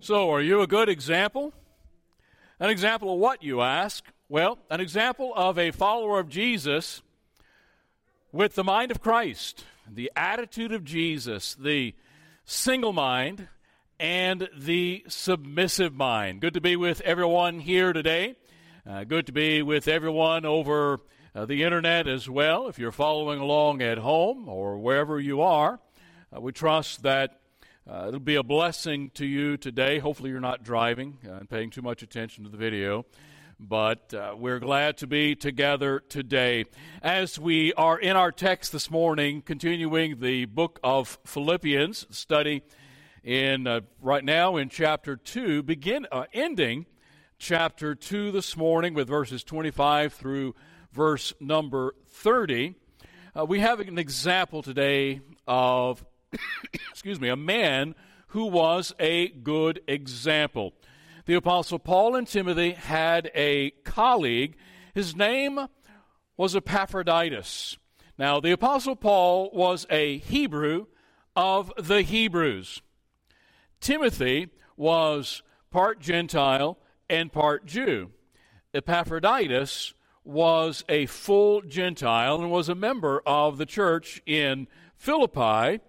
So, are you a good example? An example of what, you ask? Well, an example of a follower of Jesus with the mind of Christ, the attitude of Jesus, the single mind, and the submissive mind. Good to be with everyone here today. Uh, good to be with everyone over uh, the internet as well. If you're following along at home or wherever you are, uh, we trust that uh, it'll be a blessing to you today. Hopefully, you're not driving uh, and paying too much attention to the video. But uh, we're glad to be together today. As we are in our text this morning, continuing the book of Philippians, study in uh, right now in chapter 2, begin uh, ending chapter 2 this morning with verses 25 through verse number 30. Uh, we have an example today of excuse me, a man who was a good example. The Apostle Paul and Timothy had a colleague. His name was Epaphroditus. Now, the Apostle Paul was a Hebrew of the Hebrews. Timothy was part Gentile and part Jew. Epaphroditus was a full Gentile and was a member of the church in Philippi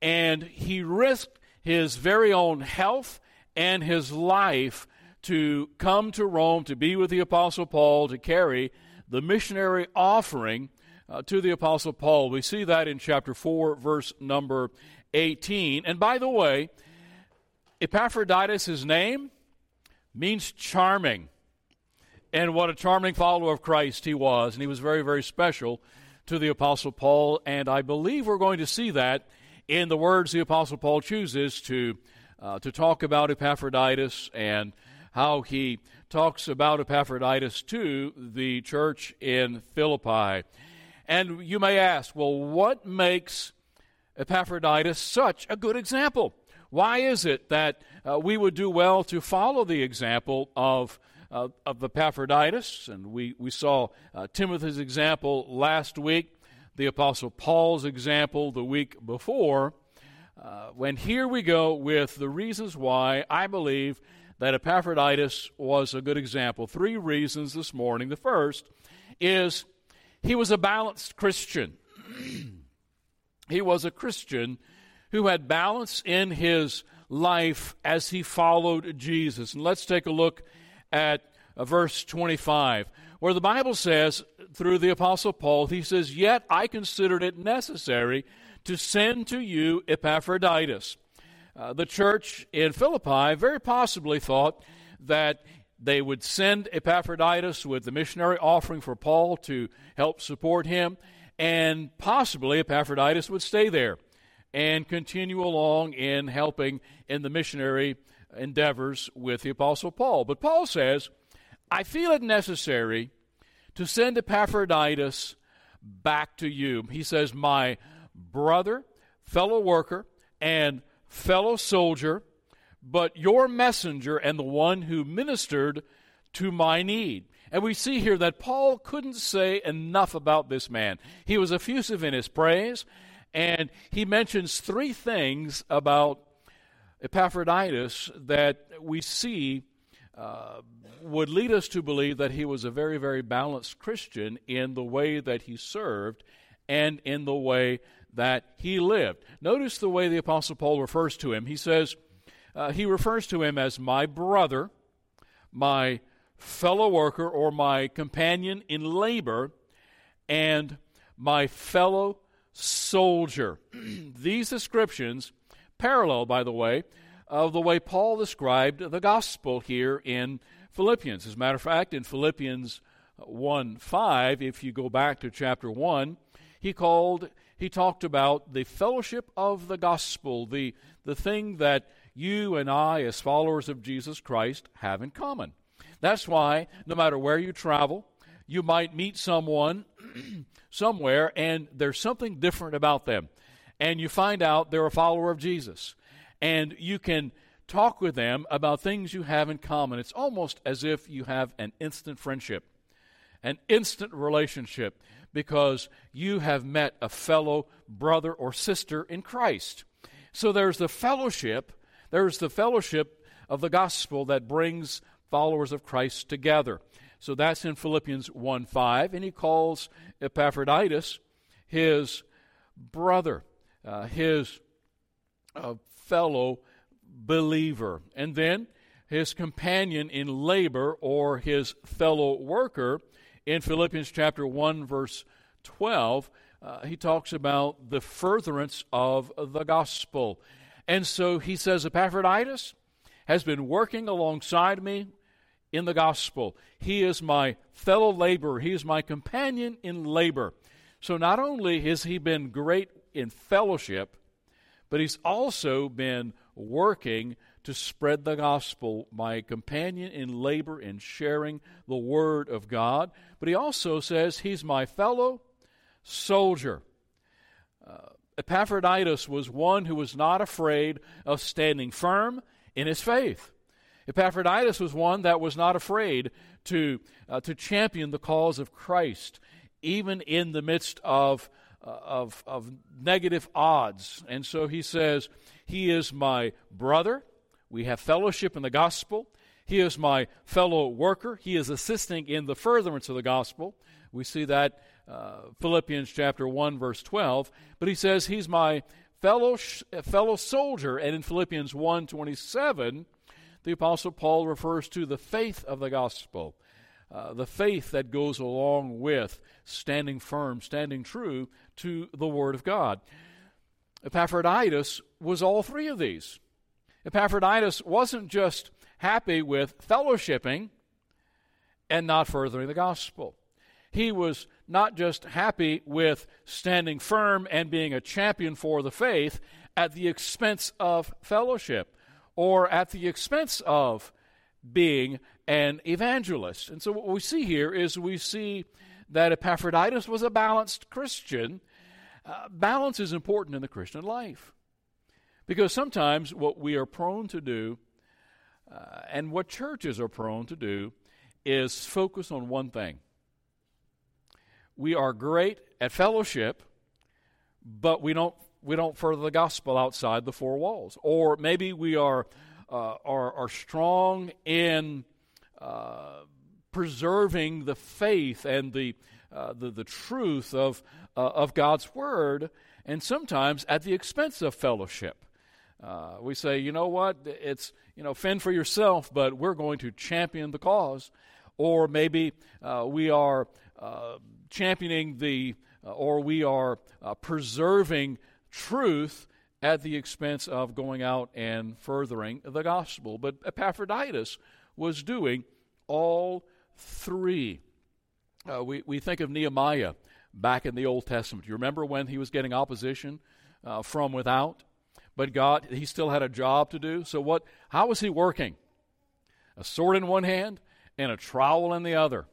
and he risked his very own health and his life to come to Rome to be with the Apostle Paul to carry the missionary offering uh, to the Apostle Paul. We see that in chapter 4, verse number 18. And by the way, Epaphroditus, his name, means charming. And what a charming follower of Christ he was. And he was very, very special to the Apostle Paul. And I believe we're going to see that in the words the Apostle Paul chooses to, uh, to talk about Epaphroditus and how he talks about Epaphroditus to the church in Philippi. And you may ask, well, what makes Epaphroditus such a good example? Why is it that uh, we would do well to follow the example of, uh, of Epaphroditus? And we, we saw uh, Timothy's example last week the Apostle Paul's example the week before. Uh, when here we go with the reasons why I believe that Epaphroditus was a good example. Three reasons this morning. The first is he was a balanced Christian. he was a Christian who had balance in his life as he followed Jesus. And let's take a look at uh, verse 25, where the Bible says, through the Apostle Paul, he says, Yet I considered it necessary to send to you Epaphroditus. Uh, the church in Philippi very possibly thought that they would send Epaphroditus with the missionary offering for Paul to help support him, and possibly Epaphroditus would stay there and continue along in helping in the missionary endeavors with the Apostle Paul. But Paul says, I feel it necessary to send Epaphroditus back to you. He says, My brother, fellow worker, and fellow soldier, but your messenger and the one who ministered to my need. And we see here that Paul couldn't say enough about this man. He was effusive in his praise, and he mentions three things about Epaphroditus that we see would lead us to believe that he was a very, very balanced Christian in the way that he served and in the way that he lived. Notice the way the Apostle Paul refers to him. He says, uh, he refers to him as my brother, my fellow worker, or my companion in labor, and my fellow soldier. These descriptions parallel, by the way, of the way Paul described the gospel here in Philippians. As a matter of fact, in Philippians 1 5, if you go back to chapter 1, he called he talked about the fellowship of the gospel, the, the thing that you and I, as followers of Jesus Christ, have in common. That's why, no matter where you travel, you might meet someone somewhere and there's something different about them. And you find out they're a follower of Jesus. And you can talk with them about things you have in common. It's almost as if you have an instant friendship, an instant relationship, because you have met a fellow brother or sister in Christ. So there's the fellowship, there's the fellowship of the gospel that brings followers of Christ together. So that's in Philippians 1 5. And he calls Epaphroditus his brother, uh, his uh, fellow believer. And then his companion in labor or his fellow worker in Philippians chapter 1, verse 12. Uh, he talks about the furtherance of the gospel. And so he says, Epaphroditus has been working alongside me in the gospel. He is my fellow laborer, he is my companion in labor. So not only has he been great in fellowship, but he's also been working to spread the gospel, my companion in labor in sharing the word of God. But he also says he's my fellow soldier. Uh, Epaphroditus was one who was not afraid of standing firm in his faith. Epaphroditus was one that was not afraid to, uh, to champion the cause of Christ, even in the midst of, of, of negative odds. And so he says, He is my brother. We have fellowship in the gospel. He is my fellow worker. He is assisting in the furtherance of the gospel. We see that uh, Philippians chapter 1 verse 12, but he says he's my fellow sh- fellow soldier and in Philippians 1:27 the apostle Paul refers to the faith of the gospel. Uh, the faith that goes along with standing firm, standing true to the Word of God. Epaphroditus was all three of these. Epaphroditus wasn't just happy with fellowshipping and not furthering the gospel. He was not just happy with standing firm and being a champion for the faith at the expense of fellowship or at the expense of being an evangelist. And so, what we see here is we see that Epaphroditus was a balanced Christian. Uh, balance is important in the Christian life. Because sometimes what we are prone to do, uh, and what churches are prone to do, is focus on one thing. We are great at fellowship, but we don't we don't further the gospel outside the four walls. Or maybe we are uh, are, are strong in uh, preserving the faith and the, uh, the, the truth of, uh, of God's Word, and sometimes at the expense of fellowship. Uh, we say, you know what, it's, you know, fend for yourself, but we're going to champion the cause. Or maybe uh, we are uh, championing the, or we are preserving truth at the expense of going out and furthering the gospel. But Epaphroditus was doing all three. Uh, we, we think of Nehemiah back in the Old Testament. You remember when he was getting opposition uh, from without? but God, he still had a job to do. So what? How was he working? A sword in one hand and a trowel in the other.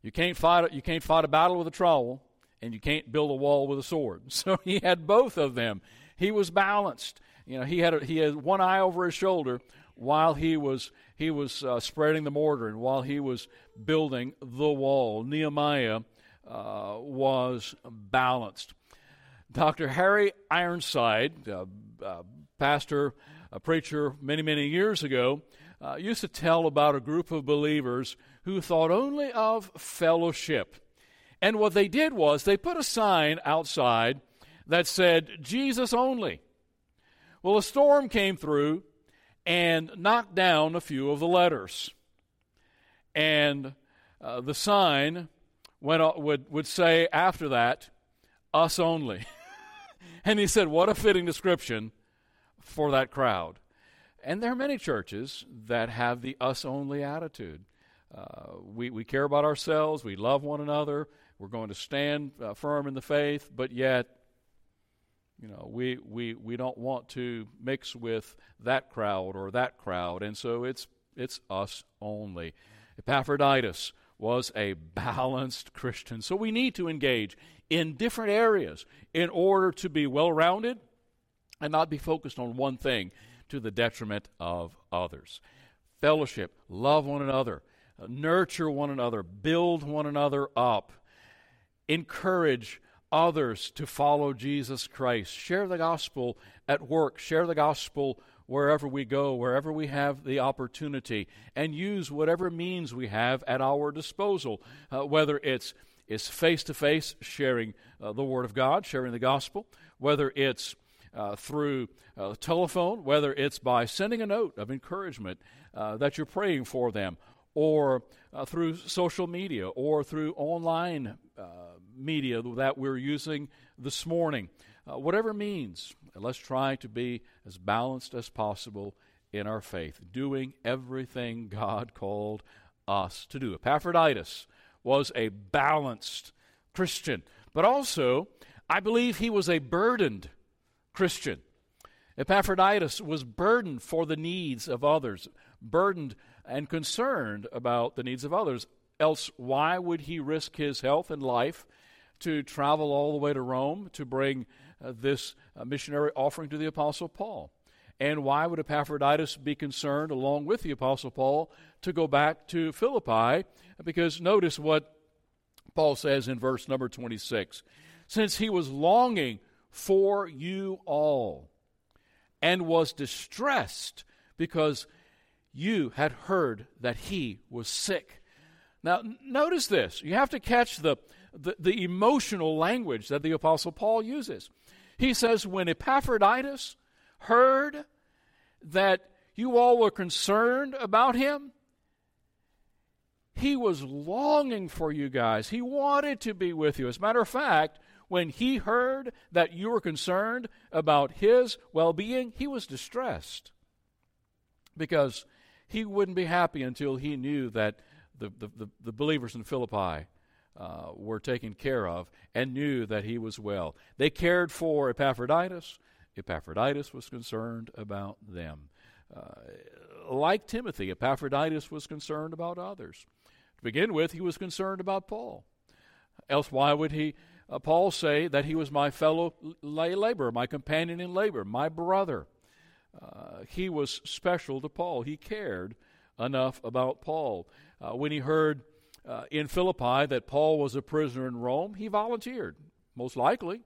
You can't fight. You can't fight a battle with a trowel, and you can't build a wall with a sword. So he had both of them. He was balanced. You know, he had a, he had one eye over his shoulder while he was he was uh, spreading the mortar and while he was building the wall. Nehemiah uh, was balanced. Dr. Harry Ironside, uh, uh, pastor, a preacher many, many years ago, uh, used to tell about a group of believers who thought only of fellowship. And what they did was they put a sign outside that said, Jesus only. Well, a storm came through and knocked down a few of the letters. And uh, the sign went, would, would say after that, us only. And he said, What a fitting description for that crowd. And there are many churches that have the us only attitude. Uh, we, we care about ourselves, we love one another, we're going to stand uh, firm in the faith, but yet, you know, we, we, we don't want to mix with that crowd or that crowd, and so it's, it's us only. Epaphroditus was a balanced Christian. So we need to engage in different areas in order to be well rounded and not be focused on one thing to the detriment of others. Fellowship, love one another, nurture one another, build one another up, encourage others to follow Jesus Christ. Share the gospel at work, share the gospel wherever we go, wherever we have the opportunity, and use whatever means we have at our disposal, uh, whether it's it's face to face sharing uh, the Word of God, sharing the gospel, whether it's uh, through uh, telephone, whether it's by sending a note of encouragement uh, that you're praying for them, or uh, through social media, or through online media that we're using this morning. Uh, whatever means, let's try to be as balanced as possible in our faith, doing everything God called us to do. Epaphroditus was a balanced Christian, but also, I believe he was a burdened Christian. Epaphroditus was burdened for the needs of others, burdened and concerned about the needs of others. Else, why would he risk his health and life to travel all the way to Rome to bring uh, this uh, missionary offering to the Apostle Paul. And why would Epaphroditus be concerned, along with the Apostle Paul, to go back to Philippi? Because notice what Paul says in verse number 26 Since he was longing for you all and was distressed because you had heard that he was sick. Now, notice this. You have to catch the, the, the emotional language that the Apostle Paul uses. He says, When Epaphroditus heard that you all were concerned about him, he was longing for you guys. He wanted to be with you. As a matter of fact, when he heard that you were concerned about his well being, he was distressed because he wouldn't be happy until he knew that the, the, the, the believers in Philippi uh, were taken care of and knew that he was well. They cared for Epaphroditus. Epaphroditus was concerned about them. Uh, like Timothy, Epaphroditus was concerned about others. To begin with, he was concerned about Paul. Else, why would he, uh, Paul say that he was my fellow lay laborer, my companion in labor, my brother? Uh, he was special to Paul. He cared enough about Paul. Uh, when he heard uh, in Philippi that Paul was a prisoner in Rome, he volunteered, most likely,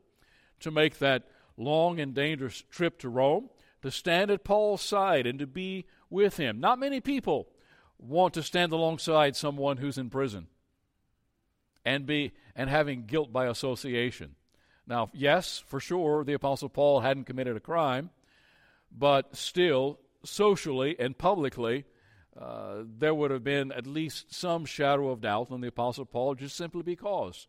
to make that long and dangerous trip to Rome, to stand at Paul's side and to be with him. Not many people want to stand alongside someone who's in prison and be and having guilt by association. Now, yes, for sure, the apostle Paul hadn't committed a crime, but still socially and publicly uh, there would have been at least some shadow of doubt on the Apostle Paul just simply because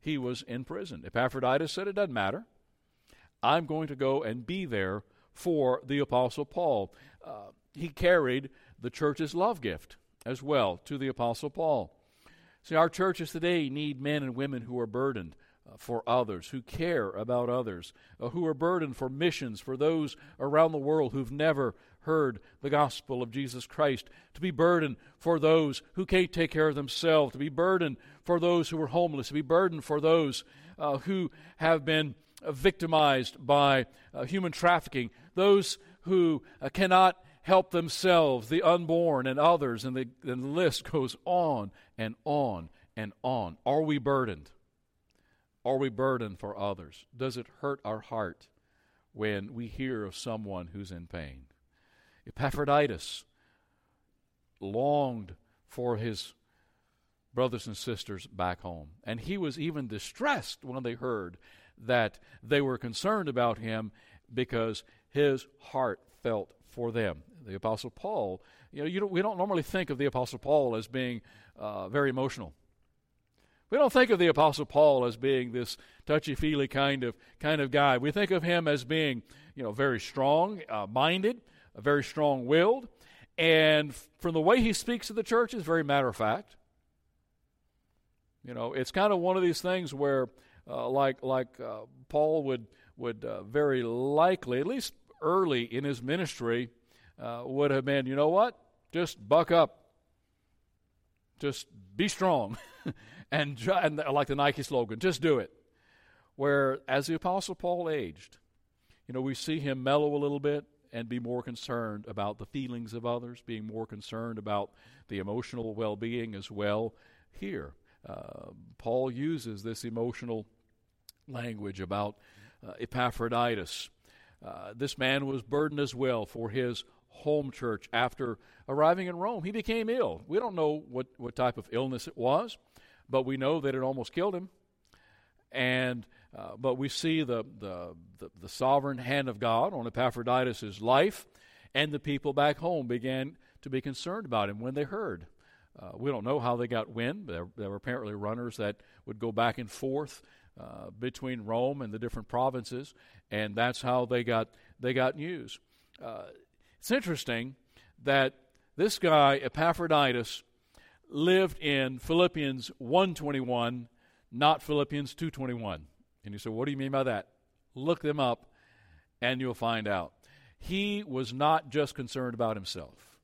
he was in prison. Epaphroditus said, It doesn't matter. I'm going to go and be there for the Apostle Paul. Uh, he carried the church's love gift as well to the Apostle Paul. See, our churches today need men and women who are burdened uh, for others, who care about others, uh, who are burdened for missions for those around the world who've never heard the gospel of Jesus Christ, to be burdened for those who can't take care of themselves, to be burdened for those who are homeless, to be burdened for those uh, who have been victimized by uh, human trafficking, those who uh, cannot help themselves, the unborn and others, and the, and the list goes on and on and on. Are we burdened? Are we burdened for others? Does it hurt our heart when we hear of someone who's in pain? Epaphroditus longed for his brothers and sisters back home. And he was even distressed when they heard that they were concerned about him because his heart felt for them. The Apostle Paul, you know, you don't, we don't normally think of the Apostle Paul as being uh, very emotional. We don't think of the Apostle Paul as being this touchy-feely kind of kind of guy. We think of him as being, you know, very strong-minded, uh, very strong willed, and from the way he speaks to the church is very matter of fact. You know, it's kind of one of these things where, uh, like like uh, Paul would would uh, very likely, at least early in his ministry, uh, would have been, you know what, just buck up, just be strong, and, and like the Nike slogan, just do it. Where as the Apostle Paul aged, you know, we see him mellow a little bit and be more concerned about the feelings of others, being more concerned about the emotional well being as well. Here, uh, Paul uses this emotional language about uh, Epaphroditus. uh, this man was burdened as well for his home church after arriving in Rome. He became ill. We don't know what, what type of illness it was, but we know that it almost killed him. And uh, but we see the, the, the, the, sovereign hand of God on Epaphroditus' life, and the people back home began to be concerned about him when they heard. Uh, we don't know how they got wind. There, there, were apparently runners that would go back and forth uh, between Rome and the different provinces, and that's how they got they got news. Uh, it's interesting that this guy Epaphroditus lived in Philippians 121, not Philippians 221. And you say, what do you mean by that? Look them up and you'll find out. He was not just concerned about himself.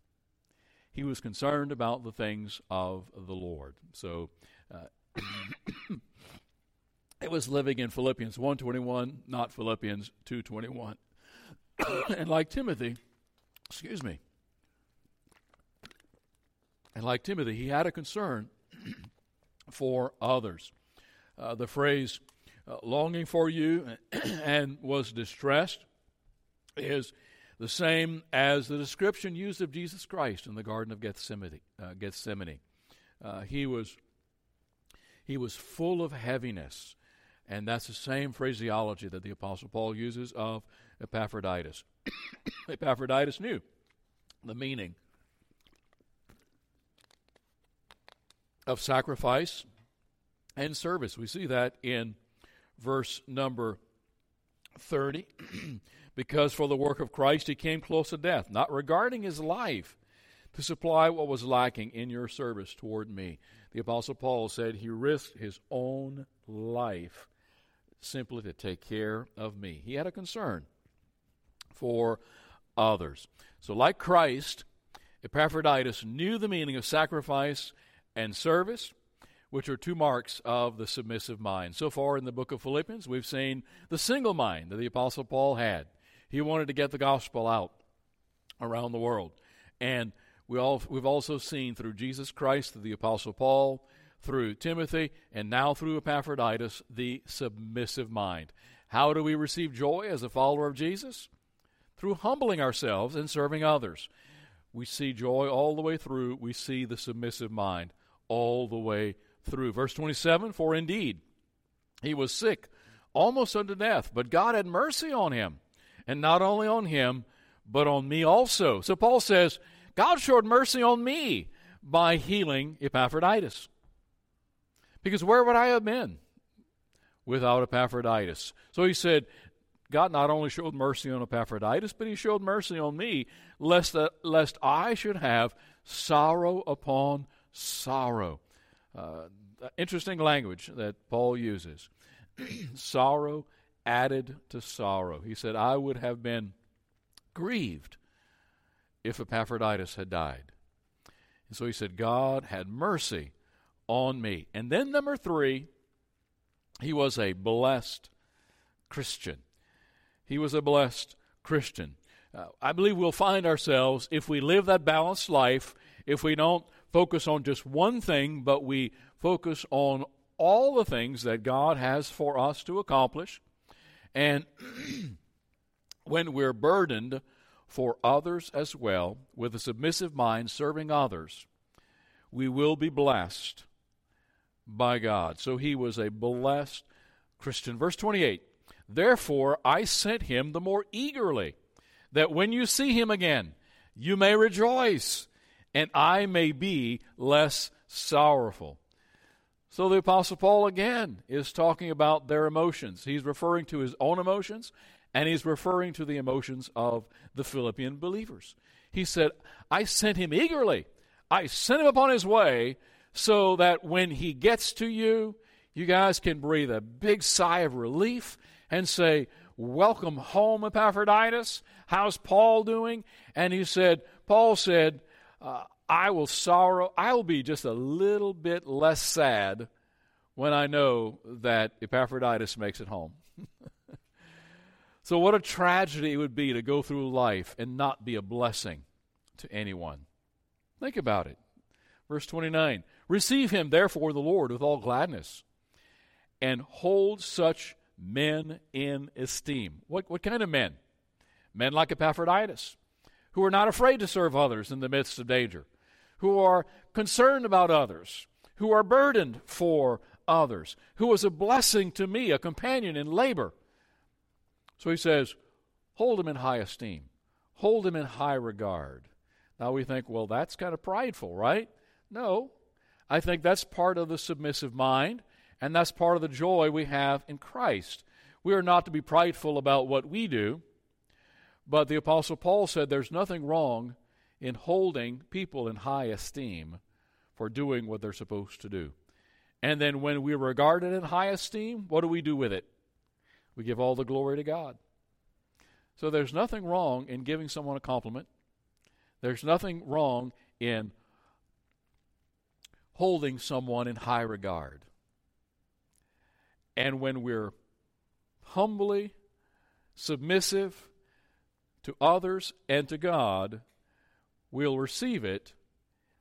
He was concerned about the things of the Lord. So uh, it was living in Philippians 121, not Philippians 221. and like Timothy, excuse me, and like Timothy, he had a concern for others. Uh, the phrase longing for you and was distressed is the same as the description used of Jesus Christ in the Garden of Gethsemane. Uh, Gethsemane. Uh, he was he was full of heaviness, and that's the same phraseology that the Apostle Paul uses of Epaphroditus. Epaphroditus knew the meaning of sacrifice and service. We see that in verse number 30. because for the work of Christ he came close to death, not regarding his life to supply what was lacking in your service toward me. The Apostle Paul said he risked his own life simply to take care of me. He had a concern for others. So, like Christ, Epaphroditus knew the meaning of sacrifice and service which are two marks of the submissive mind. So far in the book of Philippians, we've seen the single mind that the Apostle Paul had. He wanted to get the gospel out around the world. And we all, we've also seen through Jesus Christ, through the Apostle Paul, through Timothy, and now through Epaphroditus, the submissive mind. How do we receive joy as a follower of Jesus? Through humbling ourselves and serving others. We see joy all the way through. We see the submissive mind all the way through. Verse 27 For indeed he was sick, almost unto death, but God had mercy on him, and not only on him, but on me also. So Paul says, God showed mercy on me by healing Epaphroditus. Because where would I have been without Epaphroditus? So he said, God not only showed mercy on Epaphroditus, but he showed mercy on me, lest, that, lest I should have sorrow upon sorrow. Uh, interesting language that Paul uses. sorrow added to sorrow. He said, I would have been grieved if Epaphroditus had died. And so he said, God had mercy on me. And then, number three, he was a blessed Christian. He was a blessed Christian. Uh, I believe we'll find ourselves, if we live that balanced life, if we don't focus on just one thing, but we focus on all the things that God has for us to accomplish. And when we're burdened for others as well, with a submissive mind serving others, we will be blessed by God. So he was a blessed Christian. Verse 28 Therefore I sent him the more eagerly, that when you see him again, you may rejoice and I may be less sorrowful. So the Apostle Paul again is talking about their emotions. He's referring to his own emotions and he's referring to the emotions of the Philippian believers. He said, I sent him eagerly. I sent him upon his way so that when he gets to you, you guys can breathe a big sigh of relief and say, Welcome home, Epaphroditus. How's Paul doing? And he said, Paul said, uh, I will sorrow, I will be just a little bit less sad when I know that Epaphroditus makes it home. so, what a tragedy it would be to go through life and not be a blessing to anyone. Think about it. Verse 29 Receive him, therefore, the Lord with all gladness, and hold such men in esteem. What, what kind of men? Men like Epaphroditus, who are not afraid to serve others in the midst of danger, who are concerned about others, who are burdened for others, who was a blessing to me, a companion in labor. So he says, hold him in high esteem, hold him in high regard. Now we think, well, that's kind of prideful, right? No. I think that's part of the submissive mind, and that's part of the joy we have in Christ. We are not to be prideful about what we do, but the Apostle Paul said there's nothing wrong in holding people in high esteem for doing what they're supposed to do. And then when we're regarded in high esteem, what do we do with it? We give all the glory to God. So there's nothing wrong in giving someone a compliment. There's nothing wrong in holding someone in high regard. And when we're humbly submissive to others and to God, we'll receive it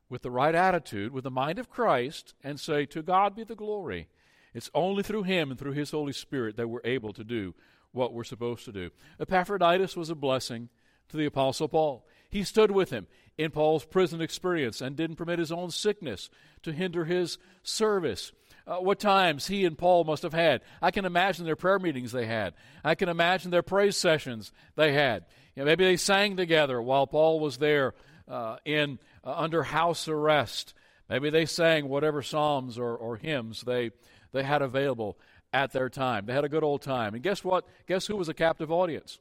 with the right attitude, with the mind of Christ, and say, To God be the glory. It's only through Him and through His Holy Spirit that we're able to do what we're supposed to do. Epaphroditus was a blessing to the Apostle Paul. He stood with him in Paul's prison experience and didn't permit his own sickness to hinder his service. Uh, what times he and Paul must have had. I can imagine their prayer meetings they had. I can imagine their praise sessions they had. You know, maybe they sang together while Paul was there uh, in uh, under house arrest. Maybe they sang whatever psalms or, or hymns they they had available at their time. They had a good old time. And guess what? Guess who was a captive audience?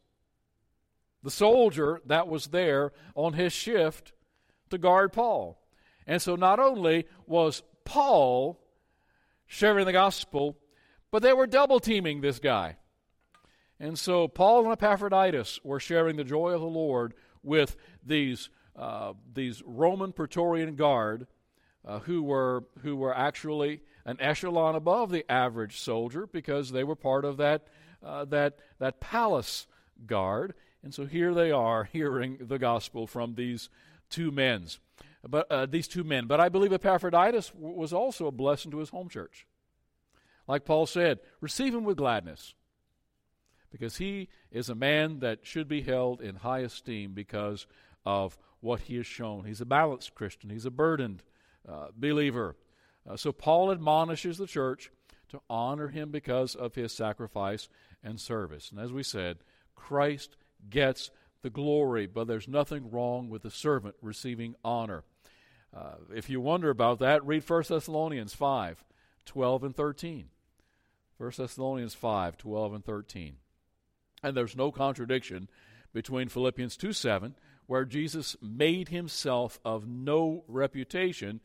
The soldier that was there on his shift to guard Paul. And so not only was Paul sharing the gospel, but they were double teaming this guy. And so Paul and Epaphroditus were sharing the joy of the Lord with these uh, these Roman Praetorian Guard, uh, who were who were actually an echelon above the average soldier because they were part of that uh, that that palace guard. And so here they are hearing the gospel from these two men's, but uh, these two men. But I believe Epaphroditus was also a blessing to his home church. Like Paul said, receive him with gladness because he is a man that should be held in high esteem because of what he has shown. He's a balanced Christian, he's a burdened uh, believer. Uh, so Paul admonishes the church to honor him because of his sacrifice and service. And as we said, Christ gets the glory, but there's nothing wrong with the servant receiving honor. Uh, if you wonder about that, read 1 Thessalonians 5 12 and 13. 1 Thessalonians 5 12 and 13. And there's no contradiction between Philippians 2 7 where Jesus made himself of no reputation,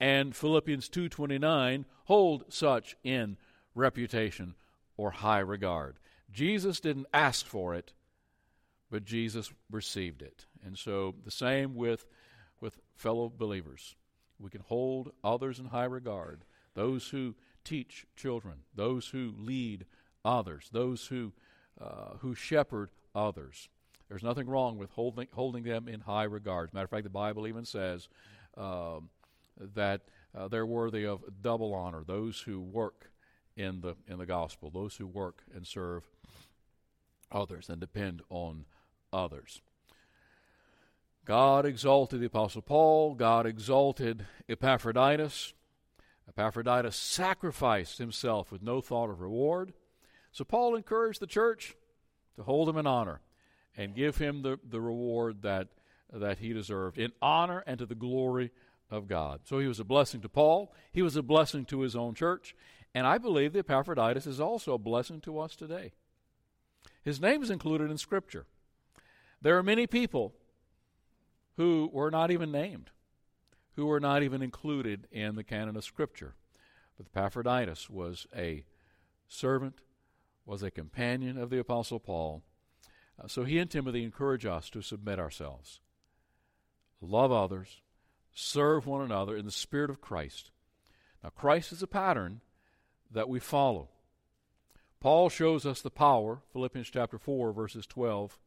and Philippians 2:29 hold such in reputation or high regard. Jesus didn't ask for it, but Jesus received it. And so the same with with fellow believers. We can hold others in high regard, those who teach children, those who lead others, those who uh, who shepherd others. There's nothing wrong with holding, holding them in high regard. As a matter of fact, the Bible even says um, that uh, they're worthy of double honor, those who work in the, in the gospel, those who work and serve others and depend on others. God exalted the Apostle Paul, God exalted Epaphroditus. Epaphroditus sacrificed himself with no thought of reward. So Paul encouraged the church to hold him in honor and give him the, the reward that, that he deserved in honor and to the glory of God. So he was a blessing to Paul, he was a blessing to his own church, and I believe the Epaphroditus is also a blessing to us today. His name is included in Scripture. There are many people who were not even named, who were not even included in the canon of Scripture. But Epaphroditus was a servant, was a companion of the Apostle Paul, uh, so he and Timothy encourage us to submit ourselves, love others, serve one another in the spirit of Christ. Now, Christ is a pattern that we follow. Paul shows us the power, Philippians chapter 4, verses 12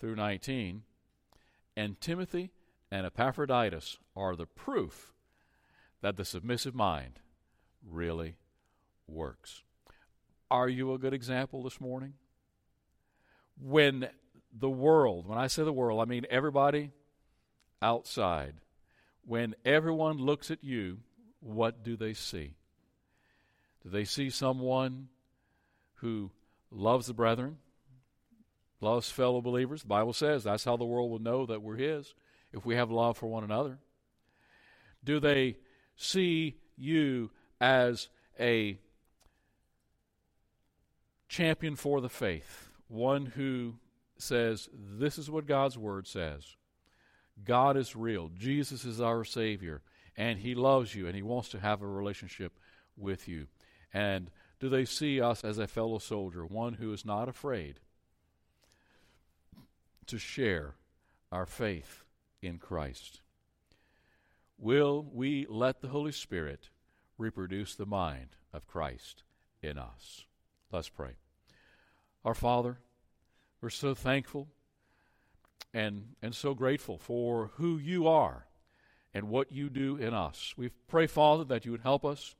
through 19. And Timothy and Epaphroditus are the proof that the submissive mind really works. Are you a good example this morning? when the world, when I say the world, I mean everybody outside, when everyone looks at you, what do they see? Do they see someone who loves the brethren, loves fellow believers? The Bible says that's how the world will know that we're His, if we have love for one another. Do they see you as a champion for the faith, one who says, This is what God's Word says. God is real. Jesus is our Savior. And He loves you and He wants to have a relationship with you. And do they see us as a fellow soldier, one who is not afraid to share our faith in Christ? Will we let the Holy Spirit reproduce the mind of Christ in us? Let's pray. Our Father, we're so thankful and, and so grateful for who you are and what you do in us. We pray, Father, that you would help us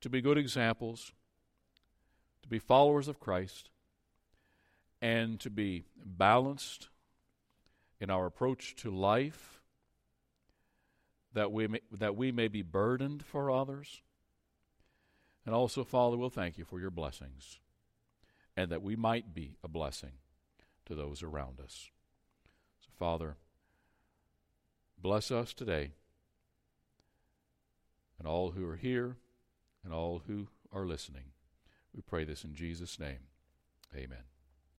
to be good examples, to be followers of Christ, and to be balanced in our approach to life, that we may, that we may be burdened for others. And also, Father, we'll thank you for your blessings and that we might be a blessing to those around us. So, Father, bless us today and all who are here and all who are listening. We pray this in Jesus' name. Amen.